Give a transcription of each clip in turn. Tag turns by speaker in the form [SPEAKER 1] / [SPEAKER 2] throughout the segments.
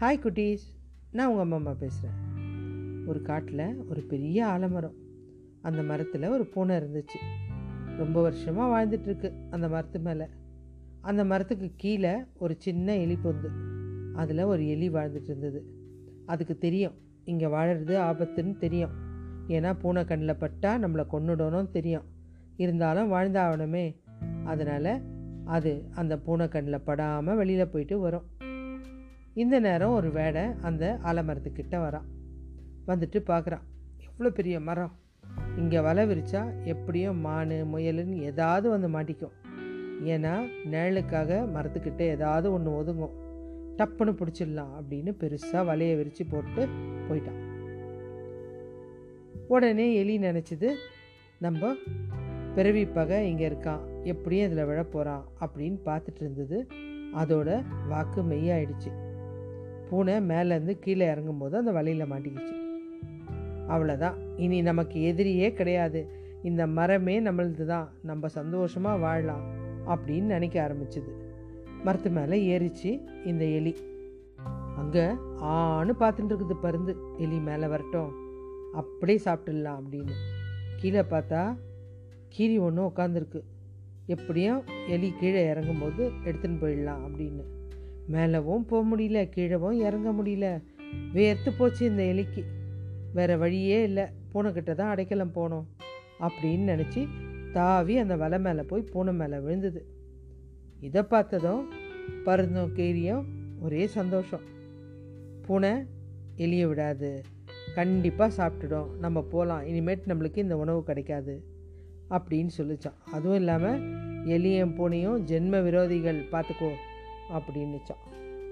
[SPEAKER 1] Hi குட்டீஸ் நான் உங்கள் அம்மா அம்மா பேசுகிறேன் ஒரு காட்டில் ஒரு பெரிய ஆலமரம். அந்த மரத்தில் ஒரு பூனை இருந்துச்சு. ரொம்ப வருஷமாக வாழ்ந்துட்டுருக்கு அந்த மரத்து மேலே. அந்த மரத்துக்கு கீழே ஒரு சின்ன எலி பொந்து அதில் ஒரு எலி வாழ்ந்துட்டு இருந்தது. அதுக்கு தெரியும். இங்கே வாழறது ஆபத்துன்னு தெரியும். ஏன்னா பூனை கண்ணில் பட்டால் நம்மளை கொன்னுடணும் தெரியும். இருந்தாலும் வாழ்ந்தாகணுமே. அதனால் அது அந்த பூனை கண்ணில் படாமல் வெளியில் போயிட்டு வரும். இந்த நேரம் ஒரு வேடை அந்த ஆலமரத்துக்கிட்ட வரான். வந்துட்டு பார்க்குறான் எவ்வளோ பெரிய மரம்? இங்கே வலை விரிச்சா எப்படியும் மான் முயலுன்னு ஏதாவது வந்து மாட்டிக்கும். ஏன்னா நிழலுக்காக மரத்துக்கிட்ட ஏதாவது ஒன்று ஒதுங்கும். டப்புன்னு பிடிச்சிடலாம் அப்படின்னு பெருசாக வலையை விரித்து போட்டு போயிட்டான். உடனே எலி நினச்சிது நம்ம பிறவி பகை இங்கே இருக்கான் எப்படியும் இதில் விழ போகிறான் அப்படின்னு பார்த்துட்டு இருந்தது. அதோட வாக்கு மெய்யாயிடுச்சு. பூனை மேலேருந்து கீழே இறங்கும்போது அந்த வலையில் மாட்டிக்கிச்சு. அவ்வளோதான் இனி நமக்கு எதிரியே கிடையாது. இந்த மரமே நம்மளது தான் நம்ம சந்தோஷமாக வாழலாம் அப்படின்னு நினைக்க ஆரம்பிச்சுது. மரத்து மேலே ஏறிச்சு இந்த எலி. அங்கே ஆன்னு பார்த்துட்டு இருக்குது பருந்து. எலி மேலே வரட்டும். அப்படியே சாப்பிட்டுடலாம் அப்படின்னு. கீழே பார்த்தா கீரி ஒன்று உட்காந்துருக்கு எப்படியும் எலி கீழே இறங்கும்போது எடுத்துன்னு போயிடலாம் அப்படின்னு. மேலவும் போக முடியல கீழவும் இறங்க முடியல. வேர்த்து போச்சு இந்த எலிக்கு. வேறு வழியே இல்லை பூனைக்கிட்ட தான் அடைக்கலம் போனோம் அப்படின்னு நினச்சி தாவி அந்த வலை மேலே போய் பூனை மேலே விழுந்தது. இதை பார்த்ததும் பருந்தும் கீரியும் ஒரே சந்தோஷம். பூனை எலிய விடாது. கண்டிப்பாக சாப்பிட்டுடும். நம்ம போகலாம் இனிமேட்டு நம்மளுக்கு இந்த உணவு கிடைக்காது அப்படின்னு சொல்லிச்சான். அதுவும் இல்லாமல் எலியும் பூனையும் ஜென்ம விரோதிகள் பார்த்துக்கோ. அப்படின்னுச்சான்.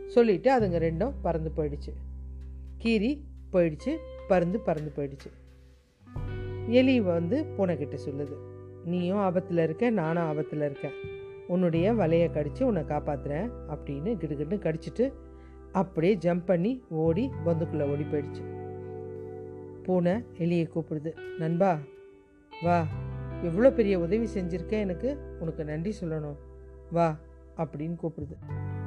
[SPEAKER 1] சொல்லிவிட்டு அதுங்க ரெண்டும் பறந்து போயிடுச்சு. கீரி போயிடுச்சு பறந்து பறந்து போயிடுச்சு. எலி வந்து பூனைக்கிட்ட சொல்லுது நீயும் ஆபத்தில் இருக்க நானும் ஆபத்தில் இருக்கேன். உன்னுடைய வலையை கடித்து உன்னை காப்பாற்றுறேன் அப்படின்னு கிடுகிட்டு கடிச்சிட்டு அப்படியே ஜம்ப் பண்ணி ஓடி பந்துக்குள்ளே ஓடி போயிடுச்சு. பூனை எலியை கூப்பிடுது நண்பா வா. எவ்வளோ பெரிய உதவி செஞ்சுருக்கேன் எனக்கு. உனக்கு நன்றி சொல்லணும். வா. அப்படின்னு கூப்பிடுது.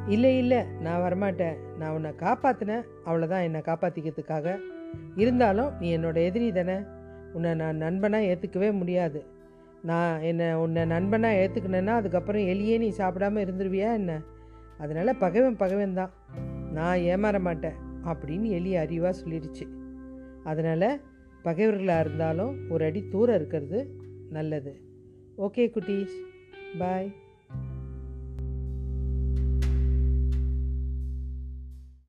[SPEAKER 1] இல்லை இல்லை நான் வரமாட்டேன். நான் உன்னை காப்பாற்றினேன் அவ்வளோதான் என்னை காப்பாற்றிக்கிறதுக்காக இருந்தாலும் நீ என்னோட எதிரி தானே. உன்னை நான் நண்பனாக ஏற்றுக்கவே முடியாது. நான் என்னை உன்னை நண்பனாக ஏற்றுக்கினேன்னா அதுக்கப்புறம் எலியே நீ சாப்பிடாம இருந்துருவியா என்ன? அதனால் பகைவன் பகைவன் தான். நான் ஏமாற மாட்டேன் அப்படின்னு எலி அறிவாக சொல்லிடுச்சு. அதனால் பகைவர்களாக இருந்தாலும் ஒரு அடி தூரம் இருக்கிறது நல்லது. ஓகே குட்டீஸ். பாய்.